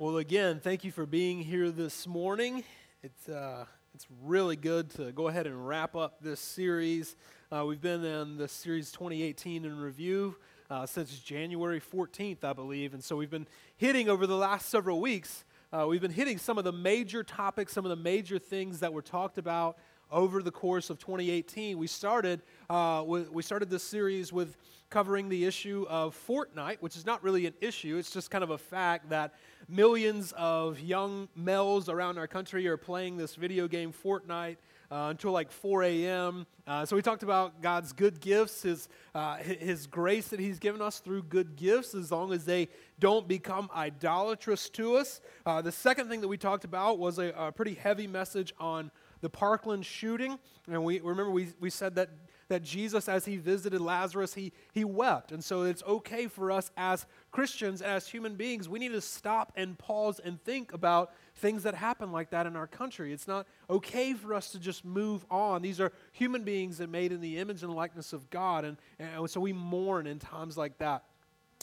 Well, again, thank you for being here this morning. It's, uh, it's really good to go ahead and wrap up this series. Uh, we've been in the series 2018 in review uh, since January 14th, I believe. And so we've been hitting over the last several weeks, uh, we've been hitting some of the major topics, some of the major things that were talked about over the course of 2018. We started, uh, we started this series with covering the issue of Fortnite, which is not really an issue, it's just kind of a fact that millions of young males around our country are playing this video game Fortnite. Uh, until like 4 a.m. Uh, so we talked about God's good gifts, His uh, His grace that He's given us through good gifts, as long as they don't become idolatrous to us. Uh, the second thing that we talked about was a, a, pretty heavy message on the Parkland shooting, and we remember we we said that that Jesus, as he visited Lazarus, he, he wept. And so it's okay for us as Christians, as human beings, we need to stop and pause and think about things that happen like that in our country. It's not okay for us to just move on. These are human beings that made in the image and likeness of God. And, and so we mourn in times like that.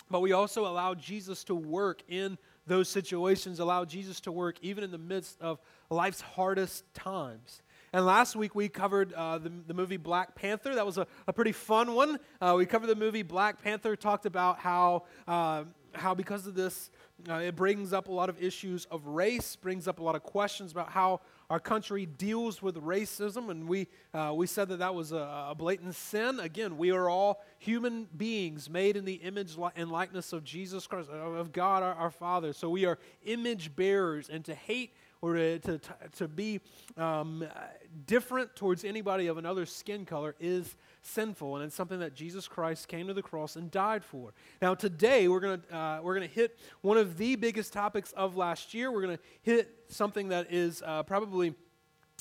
But we also allow Jesus to work in those situations, allow Jesus to work even in the midst of life's hardest times. And last week we covered uh, the, the movie Black Panther. That was a, a pretty fun one. Uh, we covered the movie Black Panther, talked about how, uh, how because of this, uh, it brings up a lot of issues of race, brings up a lot of questions about how our country deals with racism. And we, uh, we said that that was a, a blatant sin. Again, we are all human beings made in the image and likeness of Jesus Christ, of God our, our Father. So we are image bearers, and to hate or to, to, to be um, different towards anybody of another skin color is sinful, and it's something that Jesus Christ came to the cross and died for. Now, today we're going uh, we're to hit one of the biggest topics of last year. We're to hit something that is uh, probably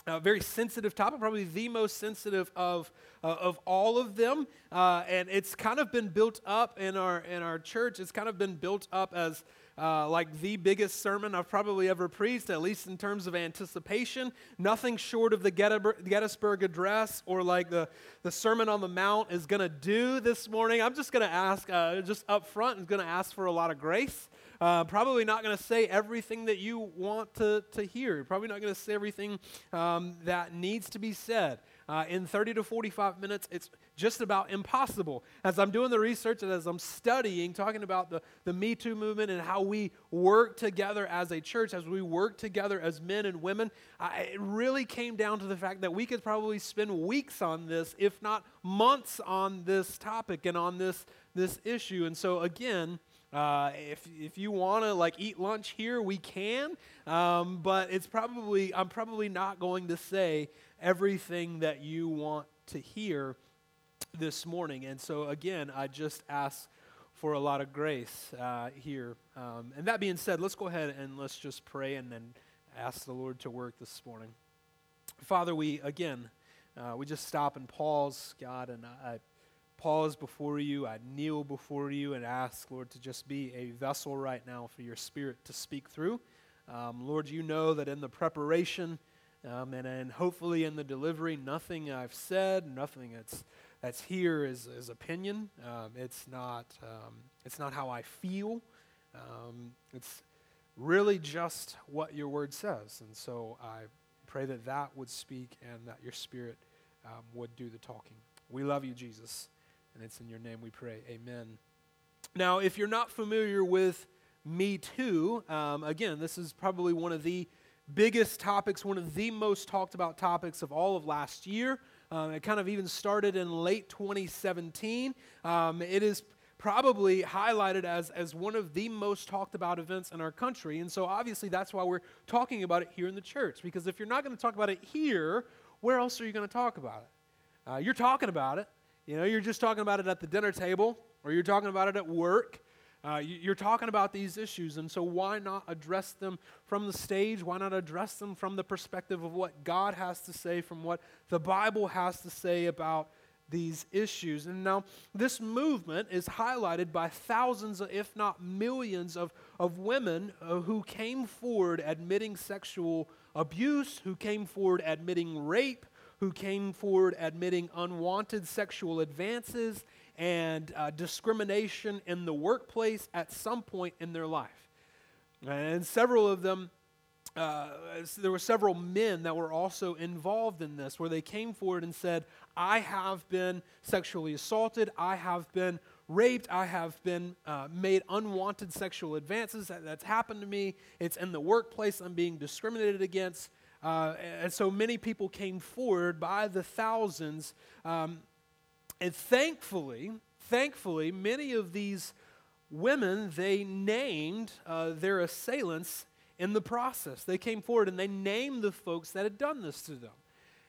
a very sensitive topic, probably the most sensitive of, uh, of all of them. Uh, and it's kind of been built up in our, in our church. It's kind of been built up as uh, like the biggest sermon I've probably ever preached, at least in terms of anticipation. Nothing short of the Gettysburg Address or like the, the Sermon on the Mount is going to do this morning. I'm just going to ask, uh, just up front, is going to ask for a lot of grace. Uh, probably not going to say everything that you want to, to hear. Probably not going to say everything um, that needs to be said. Uh, in 30 to 45 minutes, it's just about impossible. As I'm doing the research and as I'm studying, talking about the, the Me Too movement and how we work together as a church, as we work together as men and women, I, it really came down to the fact that we could probably spend weeks on this, if not months on this topic and on this, this issue. And so, again, uh, if, if you want to like eat lunch here, we can. Um, but it's probably I'm probably not going to say everything that you want to hear this morning. And so again, I just ask for a lot of grace uh, here. Um, and that being said, let's go ahead and let's just pray and then ask the Lord to work this morning. Father, we again uh, we just stop and pause, God, and I pause before you, I kneel before you and ask, Lord, to just be a vessel right now for your spirit to speak through. Um, Lord, you know that in the preparation um, and, and hopefully in the delivery, nothing I've said, nothing that's, that's here is, is opinion. Um, it's, not, um, it's not how I feel. Um, it's really just what your word says. And so I pray that that would speak and that your spirit um, would do the talking. We love you, Jesus. And it's in your name we pray. Amen. Now, if you're not familiar with Me Too, um, again, this is probably one of the biggest topics, one of the most talked about topics of all of last year. Um, it kind of even started in late 2017. Um, it is probably highlighted as, as one of the most talked about events in our country. And so, obviously, that's why we're talking about it here in the church. Because if you're not going to talk about it here, where else are you going to talk about it? Uh, you're talking about it, you know, you're just talking about it at the dinner table or you're talking about it at work. Uh, you're talking about these issues, and so why not address them from the stage? Why not address them from the perspective of what God has to say, from what the Bible has to say about these issues? And now, this movement is highlighted by thousands, if not millions, of, of women uh, who came forward admitting sexual abuse, who came forward admitting rape, who came forward admitting unwanted sexual advances and uh, discrimination in the workplace at some point in their life. And several of them, uh, there were several men that were also involved in this, where they came forward and said, I have been sexually assaulted, I have been raped, I have been uh, made unwanted sexual advances. That, that's happened to me. It's in the workplace, I'm being discriminated against. Uh, and so many people came forward by the thousands. Um, and thankfully, thankfully, many of these women, they named uh, their assailants in the process. They came forward and they named the folks that had done this to them.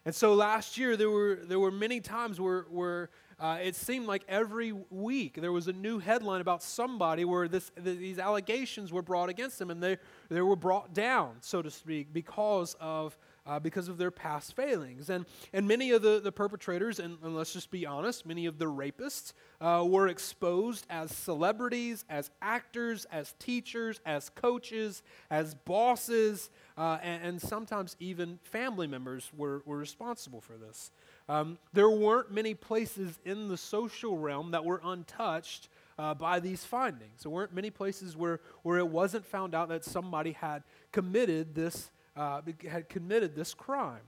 And so last year, there were, there were many times where, where uh, it seemed like every week there was a new headline about somebody where this, these allegations were brought against them and they, they were brought down, so to speak, because of uh, because of their past failings. And, and many of the, the perpetrators, and, and let's just be honest, many of the rapists uh, were exposed as celebrities, as actors, as teachers, as coaches, as bosses, uh, and, and, sometimes even family members were, were responsible for this. Um, there weren't many places in the social realm that were untouched uh, by these findings. There weren't many places where, where it wasn't found out that somebody had committed this uh, had committed this crime.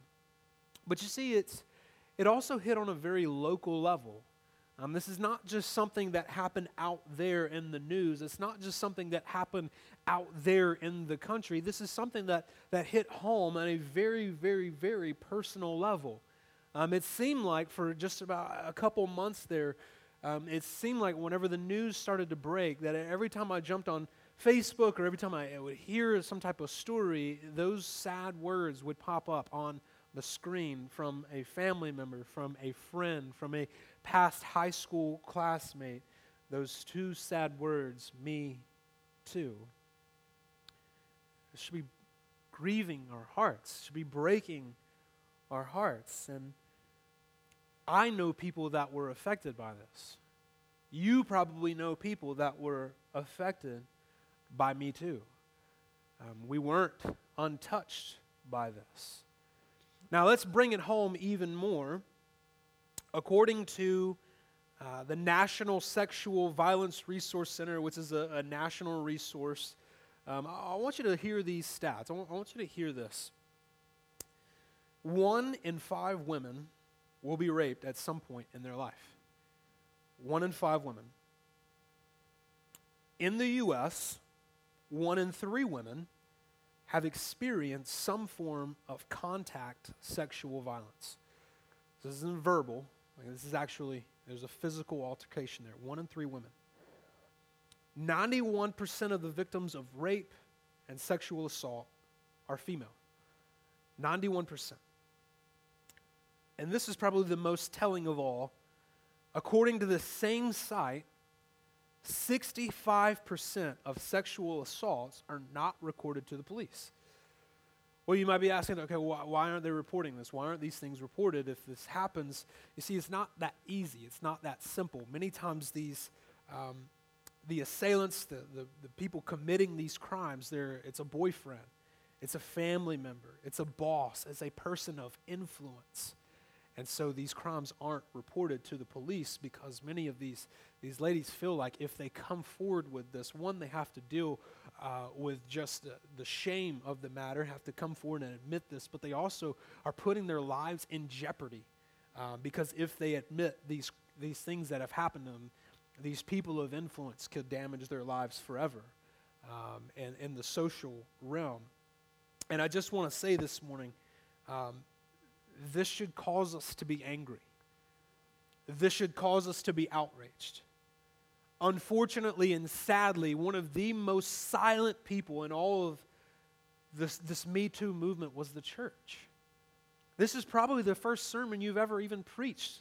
But you see, it's, it also hit on a very local level. Um, this is not just something that happened out there in the news. It's not just something that happened out there in the country. This is something that, that hit home on a very, very, very personal level. Um, it seemed like for just about a couple months there, um, it seemed like whenever the news started to break, that every time I jumped on Facebook or every time I would hear some type of story, those sad words would pop up on the screen from a family member, from a friend, from a past high school classmate. Those two sad words, me too. It should be grieving our hearts, should be breaking our hearts. And I know people that were affected by this. You probably know people that were affected by Me Too. Um, we weren't untouched by this. Now, let's bring it home even more. According to uh, the National Sexual Violence Resource Center, which is a, a national resource, um, I, I, want you to hear these stats. I want, I want you to hear this. One in five women will be raped at some point in their life. One in five women. In the U.S., one in three women have experienced some form of contact sexual violence. This isn't verbal, this is actually, there's a physical altercation there. One in three women. 91% of the victims of rape and sexual assault are female. 91%. And this is probably the most telling of all. According to the same site, 65% of sexual assaults are not recorded to the police. Well, you might be asking, okay, why, aren't they reporting this? Why aren't these things reported if this happens? You see, it's not that easy. It's not that simple. Many times, these um, the assailants, the, the, the people committing these crimes, they're, it's a boyfriend, it's a family member, it's a boss, it's a person of influence. And so these crimes aren't reported to the police because many of these, these ladies feel like if they come forward with this, one, they have to deal uh, with just the, the shame of the matter, have to come forward and admit this, but they also are putting their lives in jeopardy uh, because if they admit these, these things that have happened to them, these people of influence could damage their lives forever um, and in the social realm. And I just want to say this morning, um, this should cause us to be angry. This should cause us to be outraged. Unfortunately and sadly, one of the most silent people in all of this, this Me Too movement was the church. This is probably the first sermon you've ever even preached,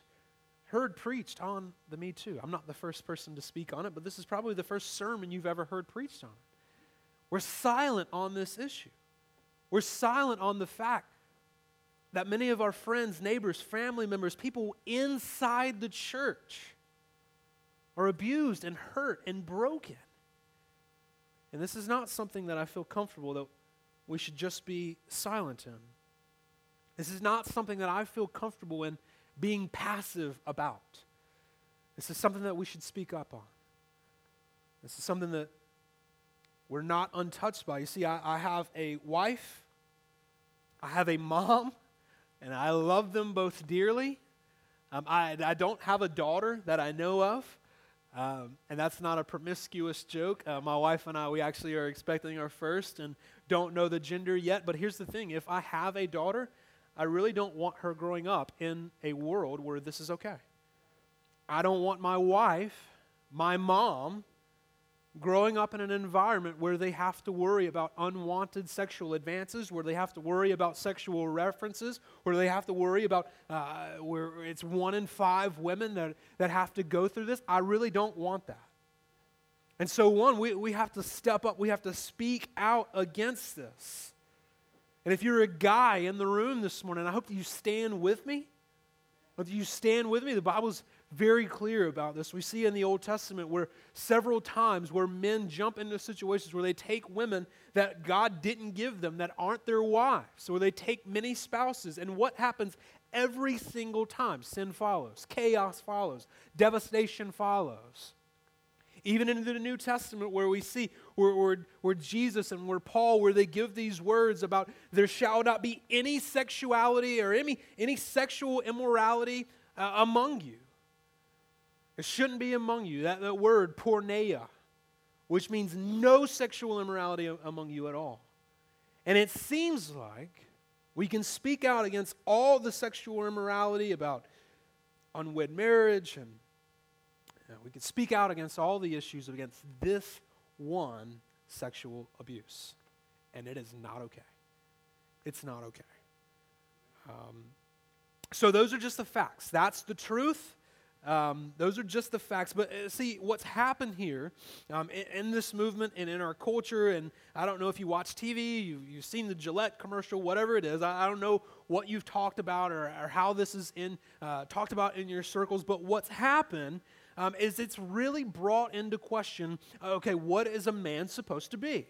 heard preached on the Me Too. I'm not the first person to speak on it, but this is probably the first sermon you've ever heard preached on it. We're silent on this issue. We're silent on the fact that many of our friends, neighbors, family members, people inside the church are abused and hurt and broken. And this is not something that I feel comfortable that we should just be silent in. This is not something that I feel comfortable in being passive about. This is something that we should speak up on. This is something that we're not untouched by. You see, I, I have a wife, I have a mom, and I love them both dearly. Um, I, I don't have a daughter that I know of, um, and that's not a promiscuous joke. Uh, my wife and I, we actually are expecting our first and don't know the gender yet. But here's the thing if I have a daughter, I really don't want her growing up in a world where this is okay. I don't want my wife, my mom, growing up in an environment where they have to worry about unwanted sexual advances, where they have to worry about sexual references, where they have to worry about uh, where it's one in five women that, that have to go through this. I really don't want that. And so, one, we, we have to step up, we have to speak out against this. And if you're a guy in the room this morning, I hope that you stand with me. Hope you stand with me. The Bible's very clear about this. We see in the Old Testament where several times where men jump into situations where they take women that God didn't give them that aren't their wives, where they take many spouses. And what happens every single time? Sin follows, chaos follows, devastation follows. Even in the New Testament, where we see where, where, where, Jesus and where Paul, where they give these words about there shall not be any sexuality or any, any sexual immorality uh, among you. It shouldn't be among you. That, that word, porneia, which means no sexual immorality among you at all. And it seems like we can speak out against all the sexual immorality about unwed marriage, and you know, we can speak out against all the issues against this one sexual abuse. And it is not okay. It's not okay. Um, so, those are just the facts. That's the truth. Um, those are just the facts. But uh, see, what's happened here um, in, in, this movement and in our culture, and I don't know if you watch TV, you, you've seen the Gillette commercial, whatever it is. I, I don't know what you've talked about or, or how this is in, uh, talked about in your circles, but what's happened um, is it's really brought into question okay, what is a man supposed to be?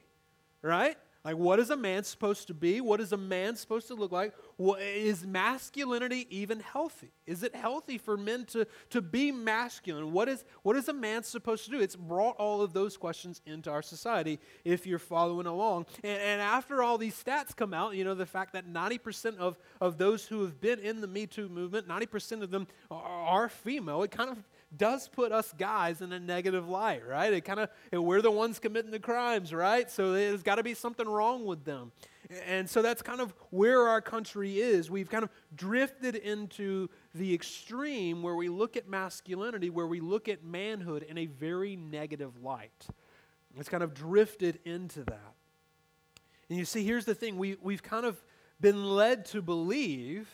Right? Like, what is a man supposed to be? What is a man supposed to look like? What, is masculinity even healthy? Is it healthy for men to, to be masculine? What is, what is a man supposed to do? It's brought all of those questions into our society if you're following along. And, and after all these stats come out, you know, the fact that 90% of, of those who have been in the Me Too movement, 90% of them are, are female, it kind of does put us guys in a negative light, right? It kind of we're the ones committing the crimes, right? So there's got to be something wrong with them. And so that's kind of where our country is. We've kind of drifted into the extreme where we look at masculinity, where we look at manhood in a very negative light. It's kind of drifted into that. And you see, here's the thing we, we've kind of been led to believe,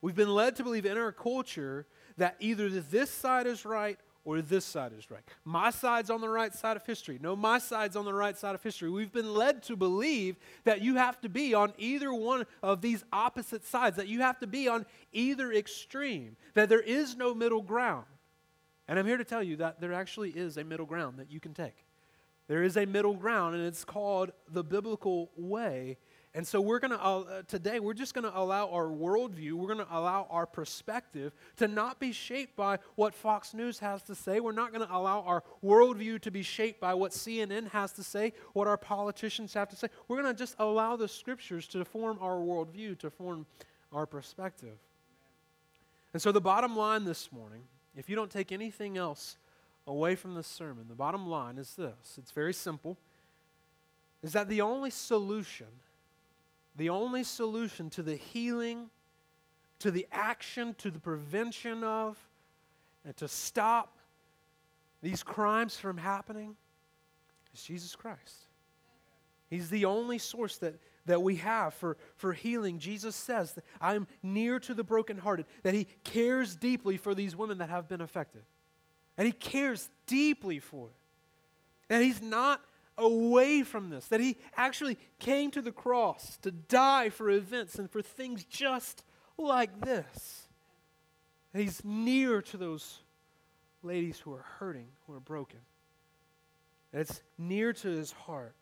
we've been led to believe in our culture that either this side is right or this side is right. My side's on the right side of history. No, my side's on the right side of history. We've been led to believe that you have to be on either one of these opposite sides, that you have to be on either extreme, that there is no middle ground. And I'm here to tell you that there actually is a middle ground that you can take. There is a middle ground, and it's called the biblical way. And so we're going to, uh, today, we're just going to allow our worldview, we're going to allow our perspective to not be shaped by what Fox News has to say. We're not going to allow our worldview to be shaped by what CNN has to say, what our politicians have to say. We're going to just allow the scriptures to form our worldview, to form our perspective. And so the bottom line this morning, if you don't take anything else away from this sermon, the bottom line is this it's very simple is that the only solution the only solution to the healing, to the action, to the prevention of, and to stop these crimes from happening is Jesus Christ. He's the only source that, that we have for, for healing. Jesus says that I'm near to the brokenhearted, that He cares deeply for these women that have been affected. And He cares deeply for it. That He's not away from this, that he actually came to the cross to die for events and for things just like this. He's near to those ladies who are hurting, who are broken. It's near to his heart.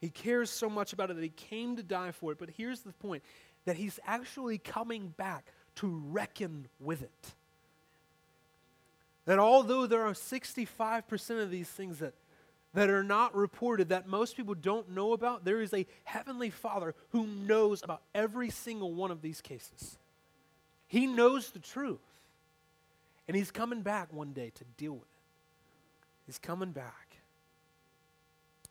He cares so much about it that he came to die for it. But here's the point that he's actually coming back to reckon with it. That although there are 65% of these things that that are not reported, that most people don't know about, there is a heavenly Father who knows about every single one of these cases. He knows the truth. And He's coming back one day to deal with it. He's coming back.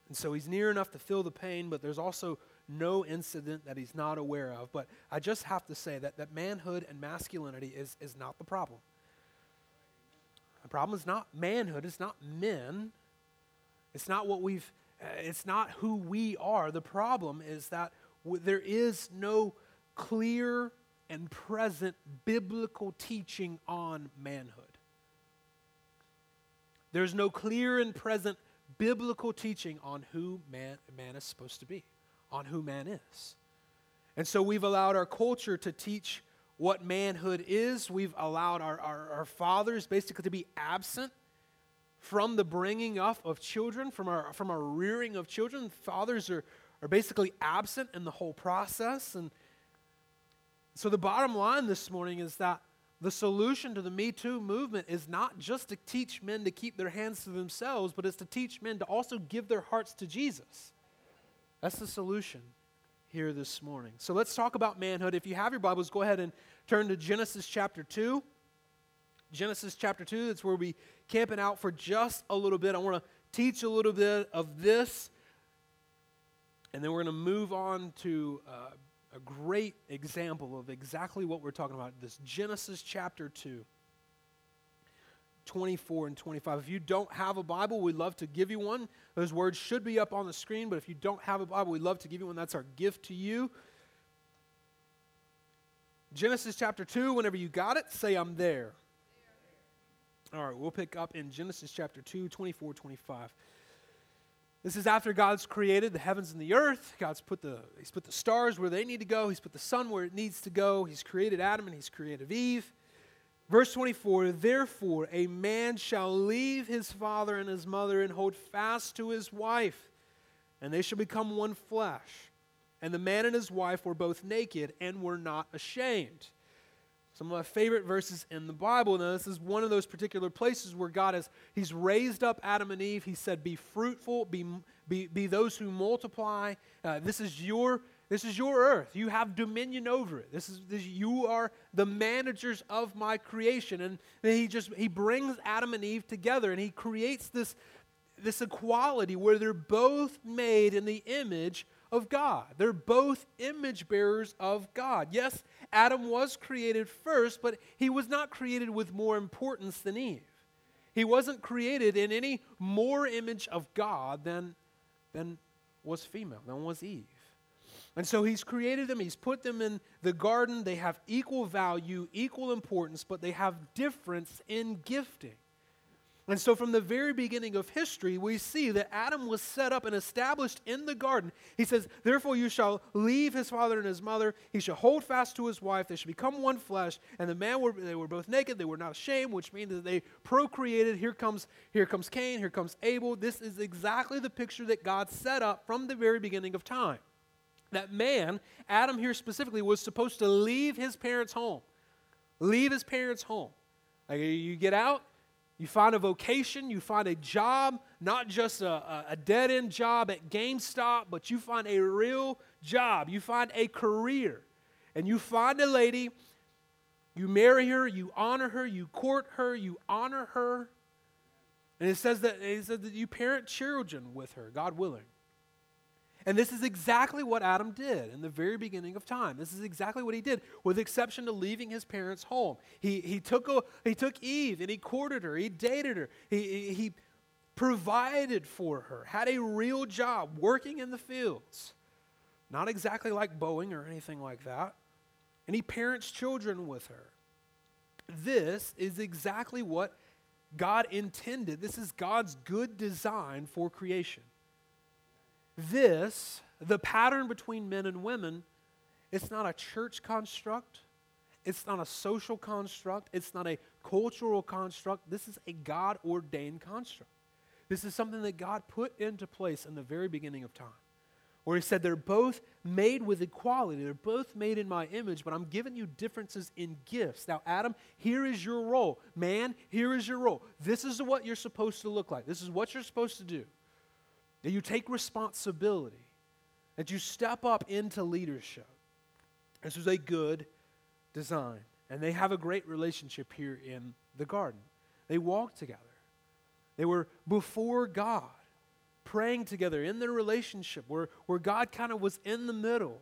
And so He's near enough to feel the pain, but there's also no incident that He's not aware of. But I just have to say that, that manhood and masculinity is, is not the problem. The problem is not manhood, it's not men. It's not what we've, uh, it's not who we are. The problem is that there is no clear and present biblical teaching on manhood. There's no clear and present biblical teaching on who man, man is supposed to be, on who man is. And so we've allowed our culture to teach what manhood is. We've allowed our, our, our, fathers basically to be absent from the bringing up of children, from our, from our rearing of children. Fathers are, are basically absent in the whole process. And so the bottom line this morning is that the solution to the Me Too movement is not just to teach men to keep their hands to themselves, but it's to teach men to also give their hearts to Jesus. That's the solution here this morning. So let's talk about manhood. If you have your Bibles, go ahead and turn to Genesis chapter 2. Genesis chapter 2, that's where we camping out for just a little bit. I want to teach a little bit of this, and then we're going to move on to uh, a great example of exactly what we're talking about. This Genesis chapter 2. 24 and 25. If you don't have a Bible, we'd love to give you one. Those words should be up on the screen, but if you don't have a Bible, we'd love to give you one. That's our gift to you. Genesis chapter 2, whenever you got it, say, I'm there. All right, we'll pick up in Genesis chapter 2, 24, 25. This is after God's created the heavens and the earth. God's put the, he's put the stars where they need to go. He's put the sun where it needs to go. He's created Adam and he's created Eve. Verse 24 Therefore, a man shall leave his father and his mother and hold fast to his wife, and they shall become one flesh. And the man and his wife were both naked and were not ashamed. Some of my favorite verses in the Bible. Now, this is one of those particular places where God has He's raised up Adam and Eve. He said, Be fruitful, be, be, be those who multiply. Uh, this is your this is your earth. You have dominion over it. This is this, you are the managers of my creation. And he just he brings Adam and Eve together and he creates this this equality where they're both made in the image of God. They're both image bearers of God. Yes, Adam was created first, but he was not created with more importance than Eve. He wasn't created in any more image of God than, than was female, than was Eve. And so he's created them, he's put them in the garden. They have equal value, equal importance, but they have difference in gifting. And so, from the very beginning of history, we see that Adam was set up and established in the garden. He says, Therefore, you shall leave his father and his mother. He shall hold fast to his wife. They shall become one flesh. And the man were, they were both naked. They were not ashamed, which means that they procreated. Here comes, here comes Cain. Here comes Abel. This is exactly the picture that God set up from the very beginning of time that man, Adam here specifically, was supposed to leave his parents' home. Leave his parents' home. Like you get out, you find a vocation, you find a job, not just a, a dead end job at GameStop, but you find a real job. You find a career. And you find a lady, you marry her, you honor her, you court her, you honor her. And it says that, it says that you parent children with her, God willing. And this is exactly what Adam did in the very beginning of time. This is exactly what he did, with exception to leaving his parents' home. He, he, took, a, he took Eve and he courted her, he dated her, he, he provided for her, had a real job working in the fields. Not exactly like Boeing or anything like that. And he parents children with her. This is exactly what God intended. This is God's good design for creation. This, the pattern between men and women, it's not a church construct. It's not a social construct. It's not a cultural construct. This is a God ordained construct. This is something that God put into place in the very beginning of time, where He said, They're both made with equality. They're both made in my image, but I'm giving you differences in gifts. Now, Adam, here is your role. Man, here is your role. This is what you're supposed to look like. This is what you're supposed to do. That you take responsibility, that you step up into leadership. This was a good design. And they have a great relationship here in the garden. They walk together, they were before God, praying together in their relationship where, where God kind of was in the middle.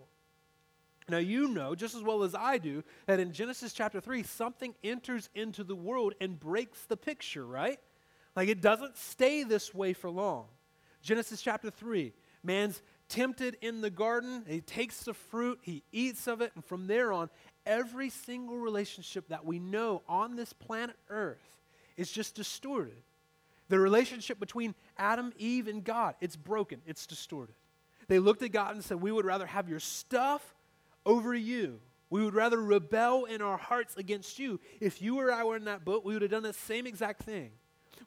Now, you know just as well as I do that in Genesis chapter 3, something enters into the world and breaks the picture, right? Like it doesn't stay this way for long. Genesis chapter 3, man's tempted in the garden, he takes the fruit, he eats of it, and from there on, every single relationship that we know on this planet Earth is just distorted. The relationship between Adam, Eve, and God, it's broken, it's distorted. They looked at God and said, We would rather have your stuff over you. We would rather rebel in our hearts against you. If you or I were in that boat, we would have done the same exact thing.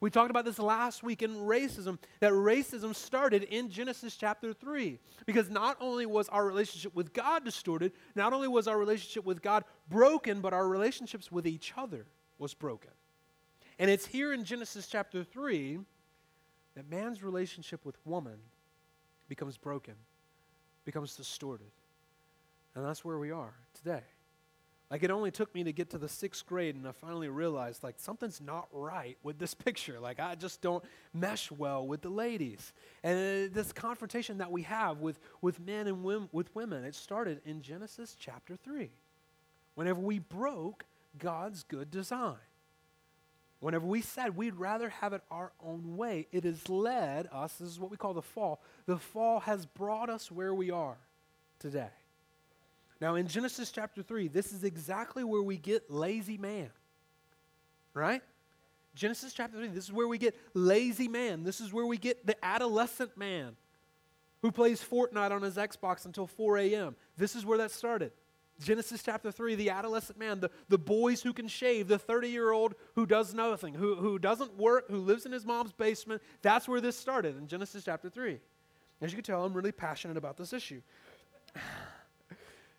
We talked about this last week in racism, that racism started in Genesis chapter 3. Because not only was our relationship with God distorted, not only was our relationship with God broken, but our relationships with each other was broken. And it's here in Genesis chapter 3 that man's relationship with woman becomes broken, becomes distorted. And that's where we are today. Like it only took me to get to the sixth grade, and I finally realized like something's not right with this picture. Like I just don't mesh well with the ladies. And uh, this confrontation that we have with, with men and women, with women, it started in Genesis chapter 3. Whenever we broke God's good design. Whenever we said we'd rather have it our own way, it has led us, this is what we call the fall. The fall has brought us where we are today. Now, in Genesis chapter 3, this is exactly where we get lazy man. Right? Genesis chapter 3, this is where we get lazy man. This is where we get the adolescent man who plays Fortnite on his Xbox until 4 a.m. This is where that started. Genesis chapter 3, the adolescent man, the, the boys who can shave, the 30 year old who does nothing, who, who doesn't work, who lives in his mom's basement. That's where this started in Genesis chapter 3. As you can tell, I'm really passionate about this issue.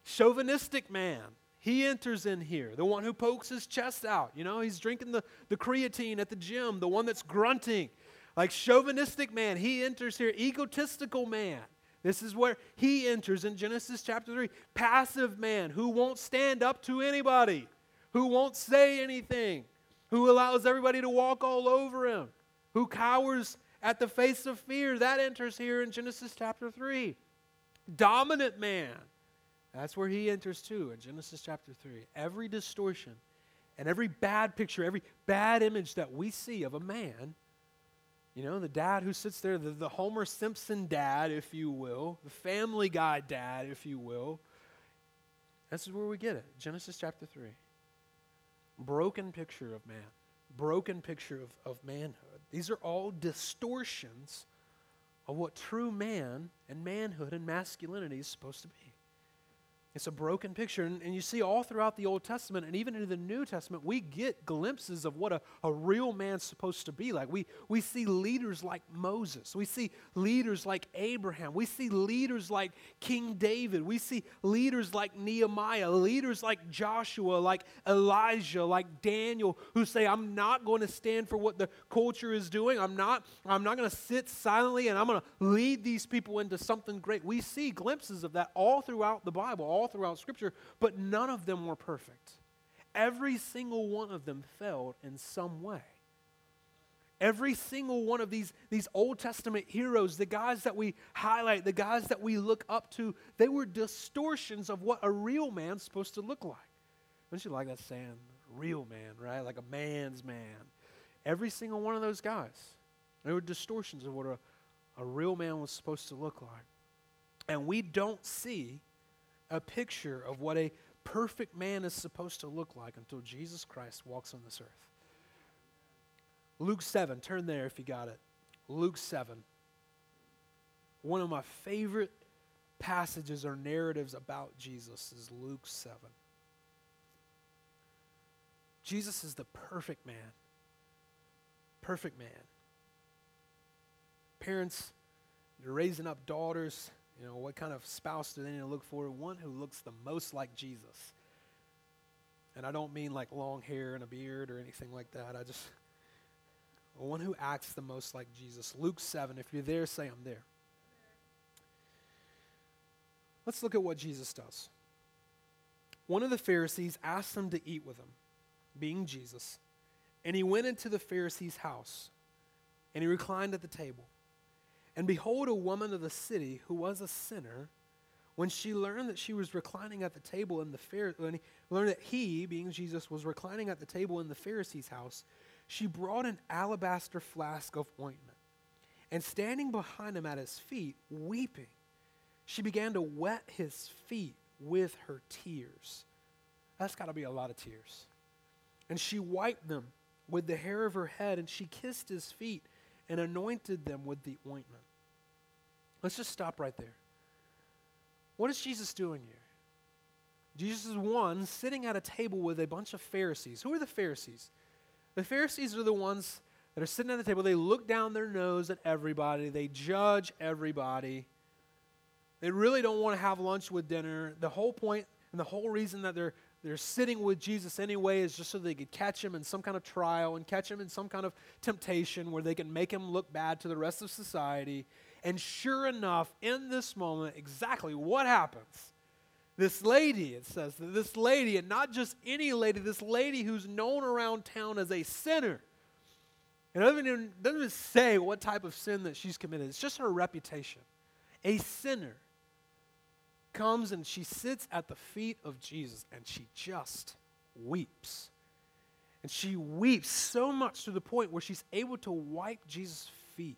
Chauvinistic man. He enters in here, the one who pokes his chest out. You know, he's drinking the, the creatine at the gym, the one that's grunting. Like chauvinistic man, he enters here. Egotistical man. This is where he enters in Genesis chapter 3. Passive man who won't stand up to anybody, who won't say anything, who allows everybody to walk all over him, who cowers at the face of fear. That enters here in Genesis chapter 3. Dominant man that's where he enters too in Genesis chapter 3. Every distortion and every bad picture, every bad image that we see of a man, you know, the dad who sits there, the, the Homer Simpson dad, if you will, the family guy dad, if you will, this is where we get it. Genesis chapter 3. Broken picture of man, broken picture of, of manhood. These are all distortions of what true man and manhood and masculinity is supposed to be. It's a broken picture. And, and, you see all throughout the Old Testament and even into the New Testament, we get glimpses of what a, a real man's supposed to be like. We, we see leaders like Moses. We see leaders like Abraham. We see leaders like King David. We see leaders like Nehemiah, leaders like Joshua, like Elijah, like Daniel, who say, I'm not going to stand for what the culture is doing. I'm not, I'm not going to sit silently and I'm going to lead these people into something great. We see glimpses of that all throughout the Bible, all throughout Scripture, but none of them were perfect. Every single one of them failed in some way. Every single one of these, these Old Testament heroes, the guys that we highlight, the guys that we look up to, they were distortions of what a real man's supposed to look like. Don't you like that saying? Real man, right? Like a man's man. Every single one of those guys, they were distortions of what a, a real man was supposed to look like. And we don't see a picture of what a perfect man is supposed to look like until Jesus Christ walks on this earth. Luke 7, turn there if you got it. Luke 7. One of my favorite passages or narratives about Jesus is Luke 7. Jesus is the perfect man. Perfect man. Parents, you're raising up daughters you know, what kind of spouse do they need to look for? One who looks the most like Jesus. And I don't mean like long hair and a beard or anything like that. I just one who acts the most like Jesus. Luke 7. If you're there, say, I'm there. Let's look at what Jesus does. One of the Pharisees asked him to eat with him, being Jesus. And he went into the Pharisee's house, and he reclined at the table. And behold, a woman of the city who was a sinner, when she learned that she was reclining at the table in the Phar- when he learned that he, being Jesus, was reclining at the table in the Pharisee's house, she brought an alabaster flask of ointment. And standing behind him at his feet, weeping, she began to wet his feet with her tears. That's got to be a lot of tears. And she wiped them with the hair of her head, and she kissed his feet and anointed them with the ointment. Let's just stop right there. What is Jesus doing here? Jesus is one sitting at a table with a bunch of Pharisees. Who are the Pharisees? The Pharisees are the ones that are sitting at the table. They look down their nose at everybody, they judge everybody. They really don't want to have lunch with dinner. The whole point and the whole reason that they're they're sitting with Jesus anyway is just so they could catch him in some kind of trial and catch him in some kind of temptation where they can make him look bad to the rest of society. And sure enough, in this moment, exactly what happens? This lady, it says, this lady, and not just any lady, this lady who's known around town as a sinner. It doesn't even, doesn't even say what type of sin that she's committed, it's just her reputation. A sinner comes and she sits at the feet of Jesus and she just weeps. And she weeps so much to the point where she's able to wipe Jesus' feet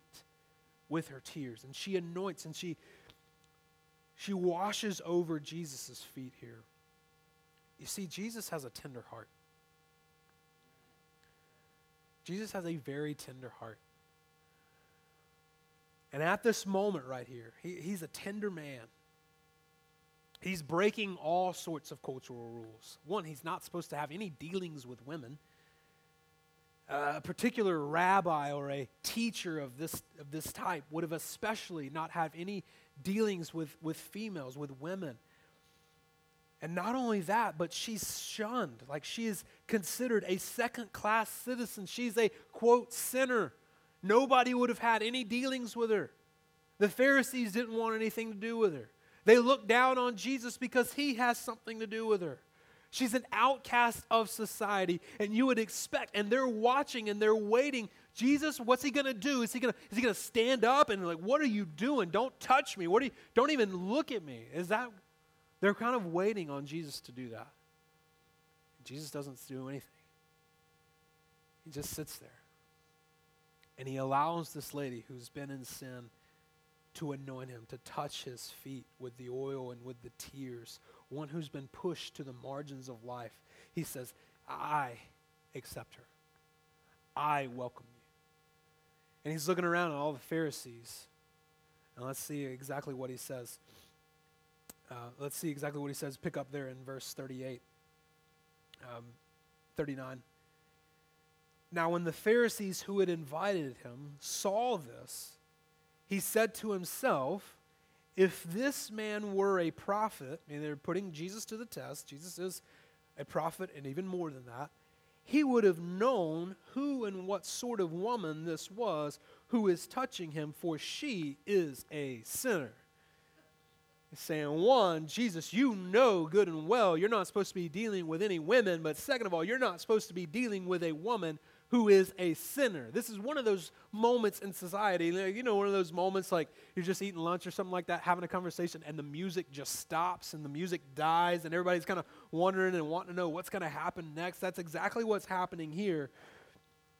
with her tears. And she anoints and she, she washes over Jesus' feet here. You see, Jesus has a tender heart. Jesus has a very tender heart. And at this moment right here, he, he's a tender man. He's breaking all sorts of cultural rules. One, he's not supposed to have any dealings with women. Uh, a particular rabbi or a teacher of this, of this type would have especially not have any dealings with, with females, with women. And not only that, but she's shunned. Like she is considered a second class citizen. She's a, quote, sinner. Nobody would have had any dealings with her. The Pharisees didn't want anything to do with her. They look down on Jesus because he has something to do with her. She's an outcast of society, and you would expect, and they're watching and they're waiting. Jesus, what's he gonna do? Is he gonna is he gonna stand up and like, what are you doing? Don't touch me. What are you, don't even look at me. Is that they're kind of waiting on Jesus to do that. Jesus doesn't do anything. He just sits there. And he allows this lady who's been in sin to anoint him, to touch his feet with the oil and with the tears, one who's been pushed to the margins of life. He says, I accept her. I welcome you. And he's looking around at all the Pharisees. And let's see exactly what he says. Uh, let's see exactly what he says. Pick up there in verse 38, um, 39. Now, when the Pharisees who had invited him saw this, he said to himself, if this man were a prophet, and they're putting Jesus to the test, Jesus is a prophet and even more than that, he would have known who and what sort of woman this was who is touching him, for she is a sinner. He's saying, one, Jesus, you know good and well you're not supposed to be dealing with any women, but second of all, you're not supposed to be dealing with a woman who is a sinner. This is one of those moments in society. You know, one of those moments like you're just eating lunch or something like that, having a conversation, and the music just stops and the music dies, and everybody's kind of wondering and wanting to know what's going to happen next. That's exactly what's happening here.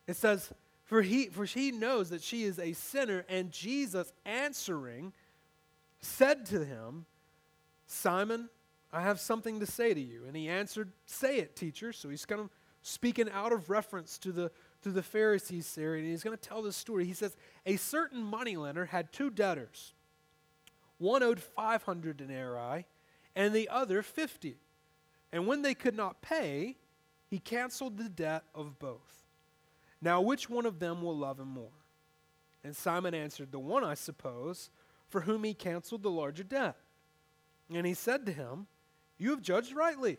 It says, for he, for he knows that she is a sinner, and Jesus answering said to him, Simon, I have something to say to you. And he answered, Say it, teacher. So he's kind of speaking out of reference to the, to the Pharisees there, and he's going to tell this story. He says, A certain moneylender had two debtors. One owed 500 denarii, and the other 50. And when they could not pay, he canceled the debt of both. Now, which one of them will love him more? And Simon answered, The one, I suppose, for whom he canceled the larger debt. And he said to him, You have judged rightly.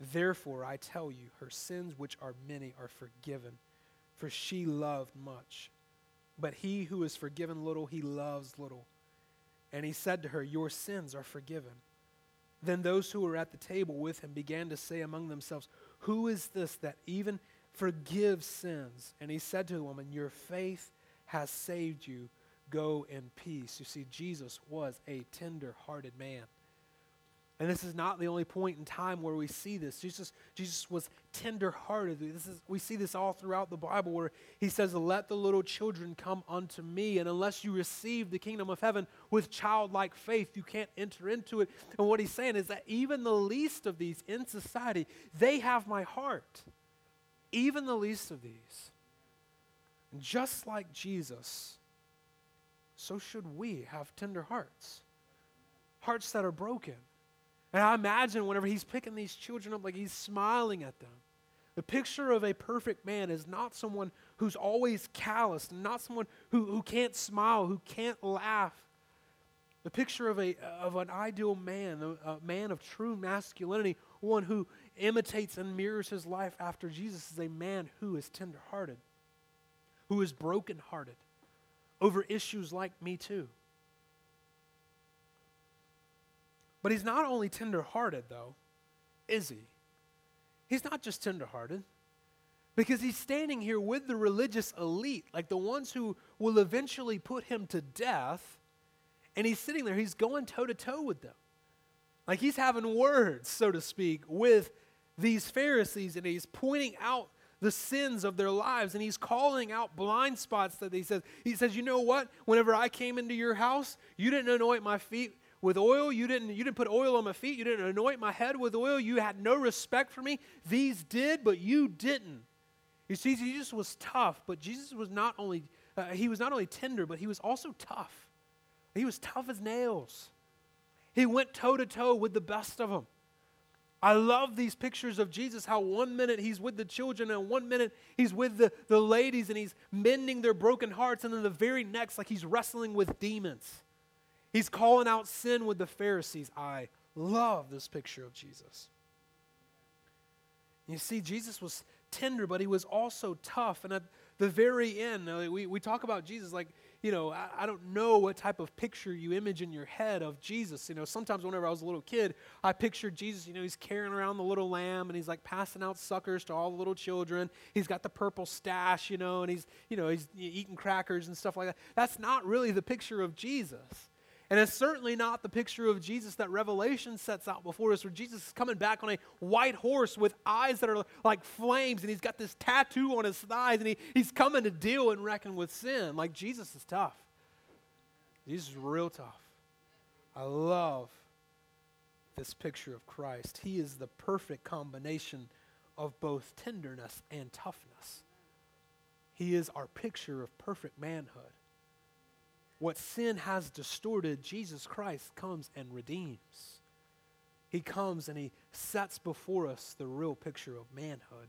Therefore, I tell you, her sins, which are many, are forgiven, for she loved much. But he who is forgiven little, he loves little. And he said to her, Your sins are forgiven. Then those who were at the table with him began to say among themselves, Who is this that even forgives sins? And he said to the woman, Your faith has saved you. Go in peace. You see, Jesus was a tender hearted man. And this is not the only point in time where we see this. Jesus, Jesus was tenderhearted. This is, we see this all throughout the Bible where he says, Let the little children come unto me. And unless you receive the kingdom of heaven with childlike faith, you can't enter into it. And what he's saying is that even the least of these in society, they have my heart. Even the least of these. And just like Jesus, so should we have tender hearts. Hearts that are broken and I imagine whenever he's picking these children up, like he's smiling at them. The picture of a perfect man is not someone who's always calloused, not someone who, who can't smile, who can't laugh. The picture of, a, of an ideal man, a man of true masculinity, one who imitates and mirrors his life after Jesus, is a man who is tenderhearted, who is brokenhearted over issues like Me Too. But he's not only tenderhearted, though, is he? He's not just tenderhearted because he's standing here with the religious elite, like the ones who will eventually put him to death. And he's sitting there, he's going toe to toe with them. Like he's having words, so to speak, with these Pharisees, and he's pointing out the sins of their lives and he's calling out blind spots that he says he says you know what whenever i came into your house you didn't anoint my feet with oil. You didn't, you didn't put oil on my feet. You didn't anoint my head with oil. You had no respect for me. These did, but you didn't. You see, Jesus was tough, but Jesus was not only, uh, he was not only tender, but he was also tough. He was tough as nails. He went toe to toe with the best of them. I love these pictures of Jesus, how one minute he's with the children, and one minute he's with the, the ladies, and he's mending their broken hearts, and then the very next, like he's wrestling with demons. He's calling out sin with the Pharisees. I love this picture of Jesus. You see, Jesus was tender, but he was also tough. And at the very end, we, we talk about Jesus like, you know, I, I, don't know what type of picture you image in your head of Jesus. You know, sometimes whenever I was a little kid, I pictured Jesus, you know, he's carrying around the little lamb and he's like passing out suckers to all the little children. He's got the purple stash, you know, and he's, you know, he's eating crackers and stuff like that. That's not really the picture of Jesus. And it's certainly not the picture of Jesus that Revelation sets out before us, where Jesus is coming back on a white horse with eyes that are like flames, and he's got this tattoo on his thighs, and he, he's coming to deal and reckon with sin. Like Jesus is tough. Jesus is real tough. I love this picture of Christ. He is the perfect combination of both tenderness and toughness. He is our picture of perfect manhood. What sin has distorted, Jesus Christ comes and redeems. He comes and he sets before us the real picture of manhood.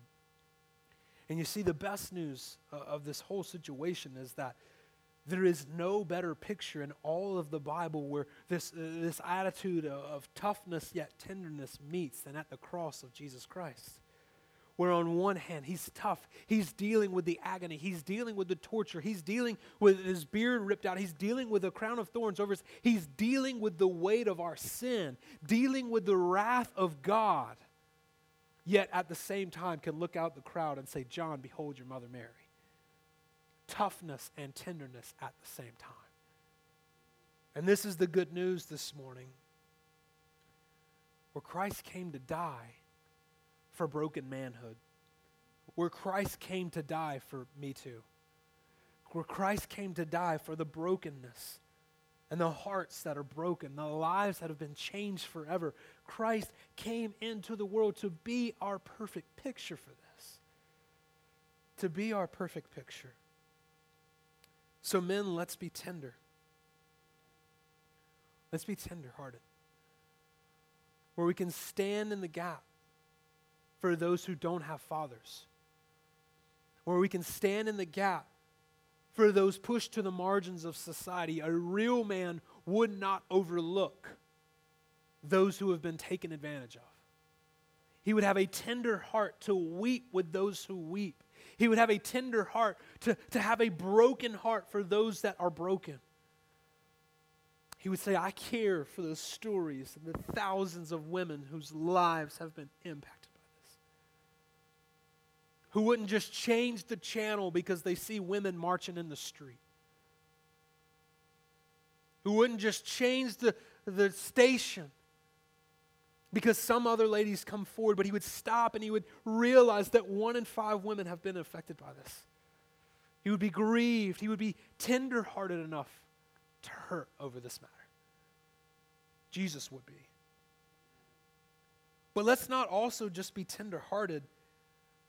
And you see, the best news of this whole situation is that there is no better picture in all of the Bible where this, uh, this attitude of toughness yet tenderness meets than at the cross of Jesus Christ where on one hand he's tough he's dealing with the agony he's dealing with the torture he's dealing with his beard ripped out he's dealing with a crown of thorns over his he's dealing with the weight of our sin dealing with the wrath of god yet at the same time can look out the crowd and say john behold your mother mary. Toughness and tenderness at the same time. And this is the good news this morning. Where christ came to die for broken manhood, where Christ came to die for me too, where Christ came to die for the brokenness and the hearts that are broken, the lives that have been changed forever. Christ came into the world to be our perfect picture for this, to be our perfect picture. So, men, let's be tender. Let's be tenderhearted. Where we can stand in the gap for those who don't have fathers. Where we can stand in the gap for those pushed to the margins of society. A real man would not overlook those who have been taken advantage of. He would have a tender heart to weep with those who weep. He would have a tender heart to, to have a broken heart for those that are broken. He would say, I care for those stories and the thousands of women whose lives have been impacted. Who wouldn't just change the channel because they see women marching in the street. Who wouldn't just change the, the station because some other ladies come forward, but he would stop and he would realize that one in five women have been affected by this. He would be grieved. He would be tenderhearted enough to hurt over this matter. Jesus would be. But let's not also just be tenderhearted,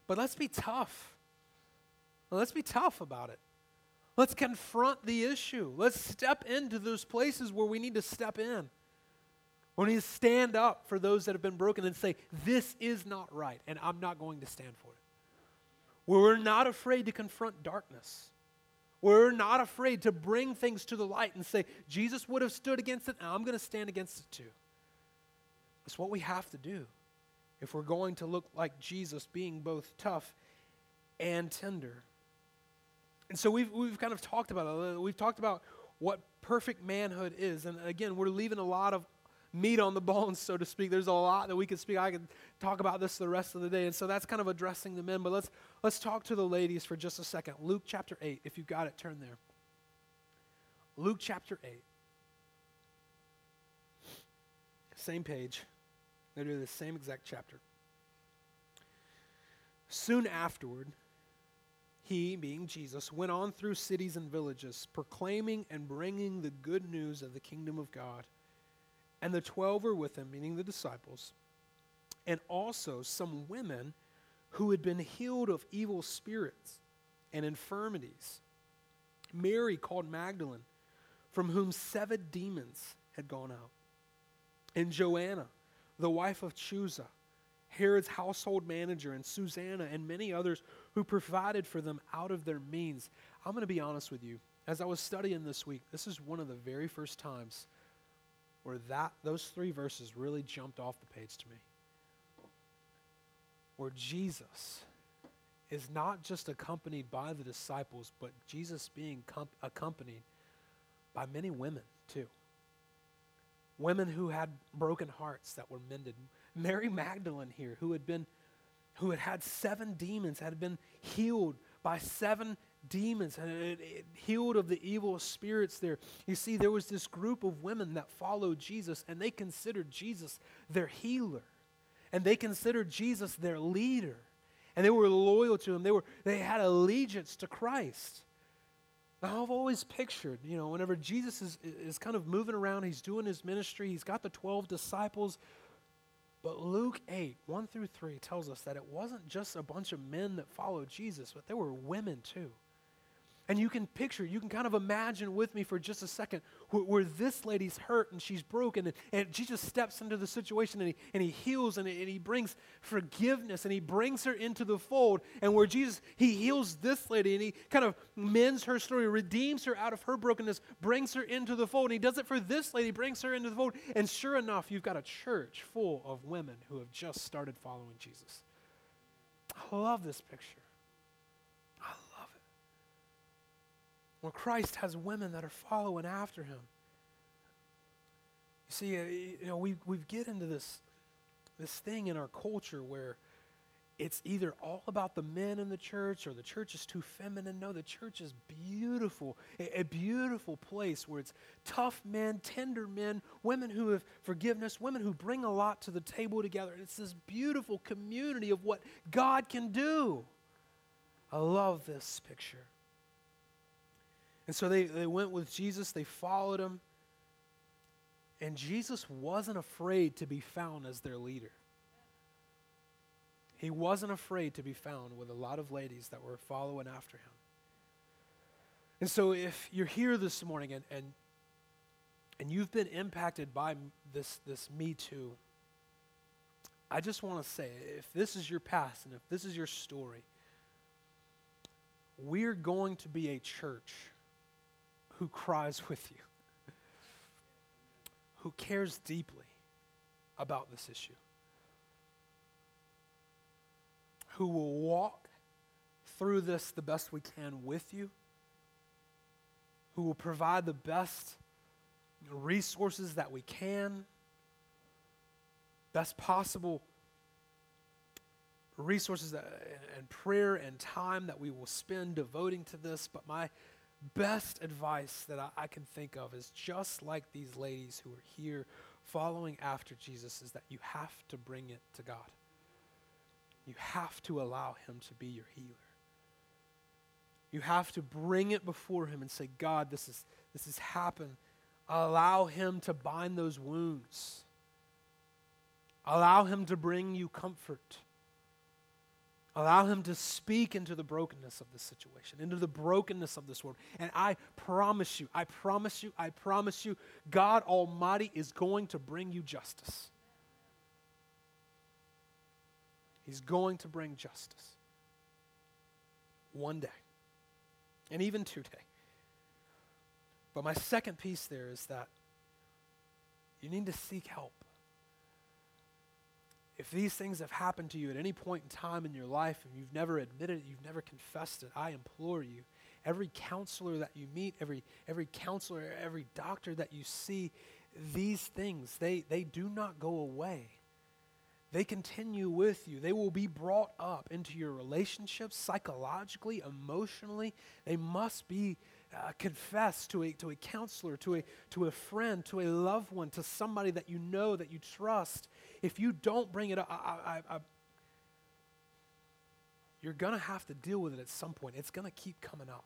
but let's be tough. let's be tough about it. Let's confront the issue. Let's step into those places where we need to step in. We need to stand up for those that have been broken and say, This is not right, and I'm not going to stand for it. Where we're not afraid to confront darkness. We're not afraid to bring things to the light and say, Jesus would have stood against it, and I'm going to stand against it too. It's what we have to do if we're going to look like Jesus, being both tough and tender. And so we've, we've kind of talked about it. We've talked about what perfect manhood is. And again, we're leaving a lot of meat on the bones, so to speak. There's a lot that we could speak. I could talk about this the rest of the day. And so that's kind of addressing the men. But let's, let's talk to the ladies for just a second. Luke chapter 8, if you've got it, turn there. Luke chapter 8. Same page. Literally the same exact chapter. Soon afterward, he, being Jesus, went on through cities and villages, proclaiming and bringing the good news of the kingdom of God. And the twelve were with him, meaning the disciples, and also some women who had been healed of evil spirits and infirmities. Mary called Magdalene, from whom seven demons had gone out, and Joanna, the wife of Chuza, Herod's household manager, and Susanna, and many others who provided for them out of their means. I'm going to be honest with you. As I was studying this week, this is one of the very first times where that those three verses really jumped off the page to me. Where Jesus is not just accompanied by the disciples, but Jesus being com- accompanied by many women too. Women who had broken hearts that were mended. Mary Magdalene here, who had been, who had had seven demons, had been healed by seven demons and it, it healed of the evil spirits there. You see, there was this group of women that followed Jesus, and they considered Jesus their healer, and they considered Jesus their leader, and they were loyal to him. They were they had allegiance to Christ. Now, I've always pictured, you know, whenever Jesus is, is kind of moving around, he's doing his ministry, he's got the 12 disciples, but Luke 8, 1 through 3 tells us that it wasn't just a bunch of men that followed Jesus, but there were women too. And you can picture, you can kind of imagine with me for just a second where, where this lady's hurt and she's broken, and, and, Jesus steps into the situation and he, and he heals and, and he brings forgiveness and he brings her into the fold. And where Jesus, he heals this lady and he kind of mends her story, redeems her out of her brokenness, brings her into the fold. And he does it for this lady, brings her into the fold. And sure enough, you've got a church full of women who have just started following Jesus. I love this picture. Where Christ has women that are following after him. You see, uh, you know, we we get into this this thing in our culture where it's either all about the men in the church or the church is too feminine. No, the church is beautiful, a, a, beautiful place where it's tough men, tender men, women who have forgiveness, women who bring a lot to the table together. It's this beautiful community of what God can do. I love this picture. And so they, they went with Jesus, they followed him. And Jesus wasn't afraid to be found as their leader. He wasn't afraid to be found with a lot of ladies that were following after him. And so if you're here this morning and, and, and you've been impacted by this, this Me Too, I just want to say if this is your past and if this is your story, we're going to be a church who cries with you, who cares deeply about this issue, who will walk through this the best we can with you, who will provide the best resources that we can, best possible resources that, and prayer and time that we will spend devoting to this. But my best advice that I, I, can think of is just like these ladies who are here following after Jesus, is that you have to bring it to God. You have to allow Him to be your healer. You have to bring it before Him and say, God, this, is, this has happened. Allow Him to bind those wounds. Allow Him to bring you comfort. Allow Him to speak into the brokenness of this situation, into the brokenness of this world. And I promise you, I promise you, I promise you, God Almighty is going to bring you justice. He's going to bring justice. One day. And even today. But my second piece there is that you need to seek help. If these things have happened to you at any point in time in your life and you've never admitted it, you've never confessed it, I implore you, every counselor that you meet, every, every counselor, every doctor that you see, these things, they, they do not go away. They continue with you. They will be brought up into your relationships psychologically, emotionally. They must be uh, confess to a, to a counselor, to a, to a friend, to a loved one, to somebody that you know, that you trust. If you don't bring it up, I, I, I, you're going to have to deal with it at some point. It's going to keep coming up.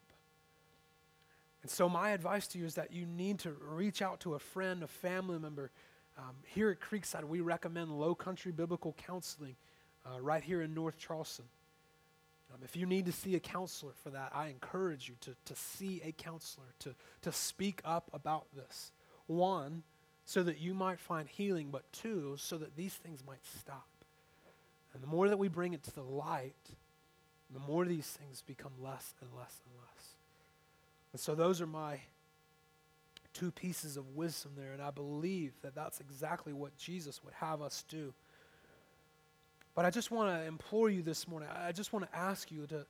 And so, my advice to you is that you need to reach out to a friend, a family member. Um, here at Creekside, we recommend Low Country Biblical Counseling uh, right here in North Charleston. Um, if you need to see a counselor for that, I encourage you to, to see a counselor, to, to speak up about this. One, so that you might find healing, but two, so that these things might stop. And the more that we bring it to the light, the more these things become less and less and less. And so those are my two pieces of wisdom there, and I believe that that's exactly what Jesus would have us do. But I just want to implore you this morning, I just want to ask you to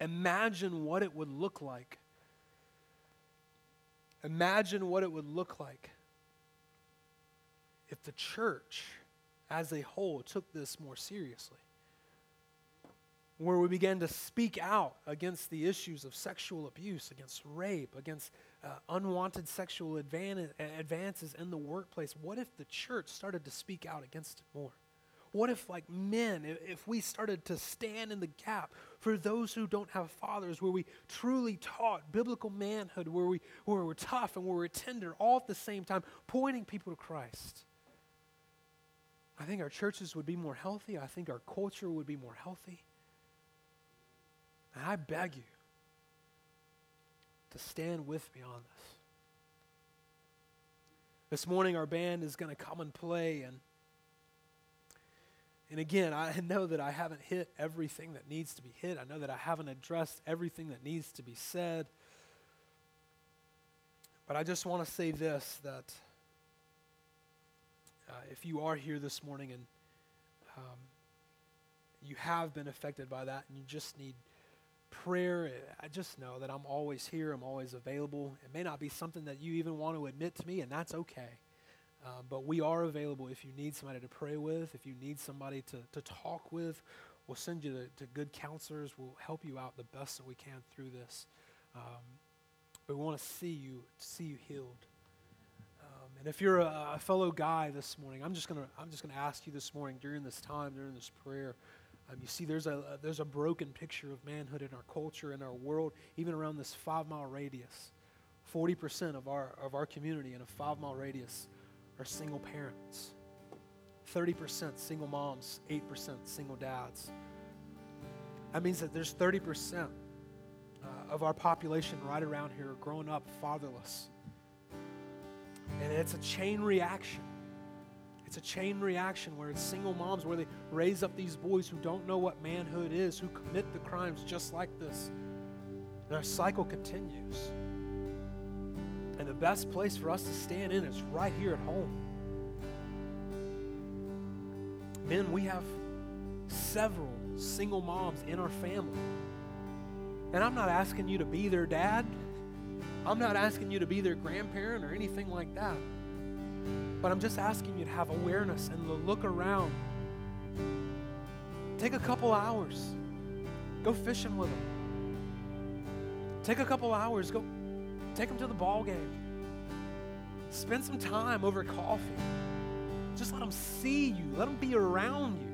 imagine what it would look like. Imagine what it would look like if the church as a whole took this more seriously. Where we began to speak out against the issues of sexual abuse, against rape, against uh, unwanted sexual advances in the workplace. What if the church started to speak out against it more? What if, like men, if we started to stand in the gap for those who don't have fathers, where we truly taught biblical manhood, where, we, where we're tough and where we're tender, all at the same time, pointing people to Christ? I think our churches would be more healthy. I think our culture would be more healthy. And I beg you to stand with me on this. This morning, our band is going to come and play, and and again, I know that I haven't hit everything that needs to be hit. I know that I haven't addressed everything that needs to be said. But I just want to say this that uh, if you are here this morning and um, you have been affected by that and you just need prayer, I just know that I'm always here, I'm always available. It may not be something that you even want to admit to me, and that's okay. Uh, but we are available if you need somebody to pray with, if you need somebody to, to talk with. We'll send you to, to good counselors. We'll help you out the best that we can through this. Um, but we want to see you, see you healed. Um, and if you're a, a, fellow guy this morning, I'm just gonna I'm just gonna ask you this morning during this time, during this prayer. Um, you see, there's a, there's a broken picture of manhood in our culture, in our world, even around this five mile radius. 40% of our, of our community in a five mile radius are single parents. 30% single moms, 8% single dads. That means that there's 30% uh, of our population right around here growing up fatherless. And it's a chain reaction. It's a chain reaction where it's single moms where they raise up these boys who don't know what manhood is, who commit the crimes just like this. And our cycle continues. And the best place for us to stand in is right here at home. Men, we have several single moms in our family. And I'm not asking you to be their dad. I'm not asking you to be their grandparent or anything like that. But I'm just asking you to have awareness and to look around. Take a couple hours. Go fishing with them. Take a couple hours. Go take them to the ball game. Spend some time over coffee. Just let them see you. Let them be around you.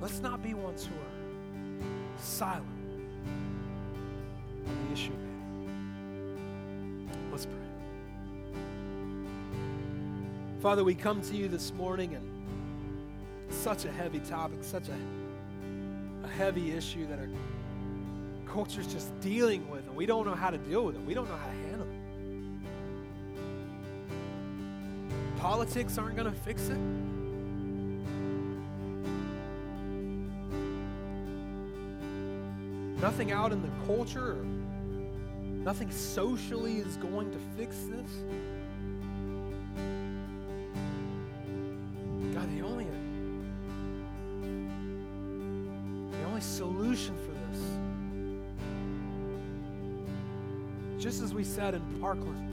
Let's not be ones who are silent on the issue. Let's pray. Father, we come to you this morning and such a heavy topic, such a, a heavy issue that our culture's just dealing with, and we don't know how to deal with it. We don't know how to handle it. Politics aren't going to fix it. Nothing out in the culture, nothing socially is going to fix this. Said in Parkland,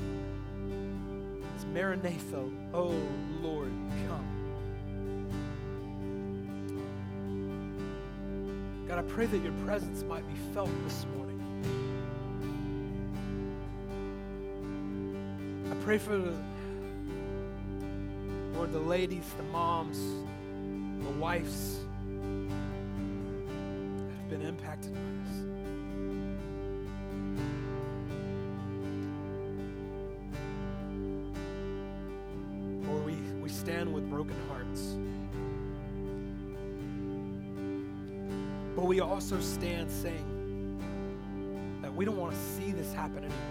is Maranatha, oh Lord, come. God, I pray that your presence might be felt this morning. I pray for the Lord, the ladies, the moms, the wives that have been impacted by this. Also stand saying that we don't want to see this happen anymore.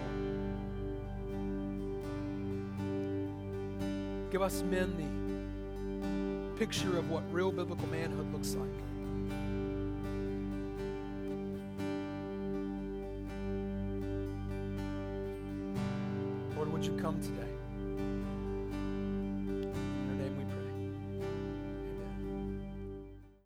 Give us men the picture of what real biblical manhood looks like.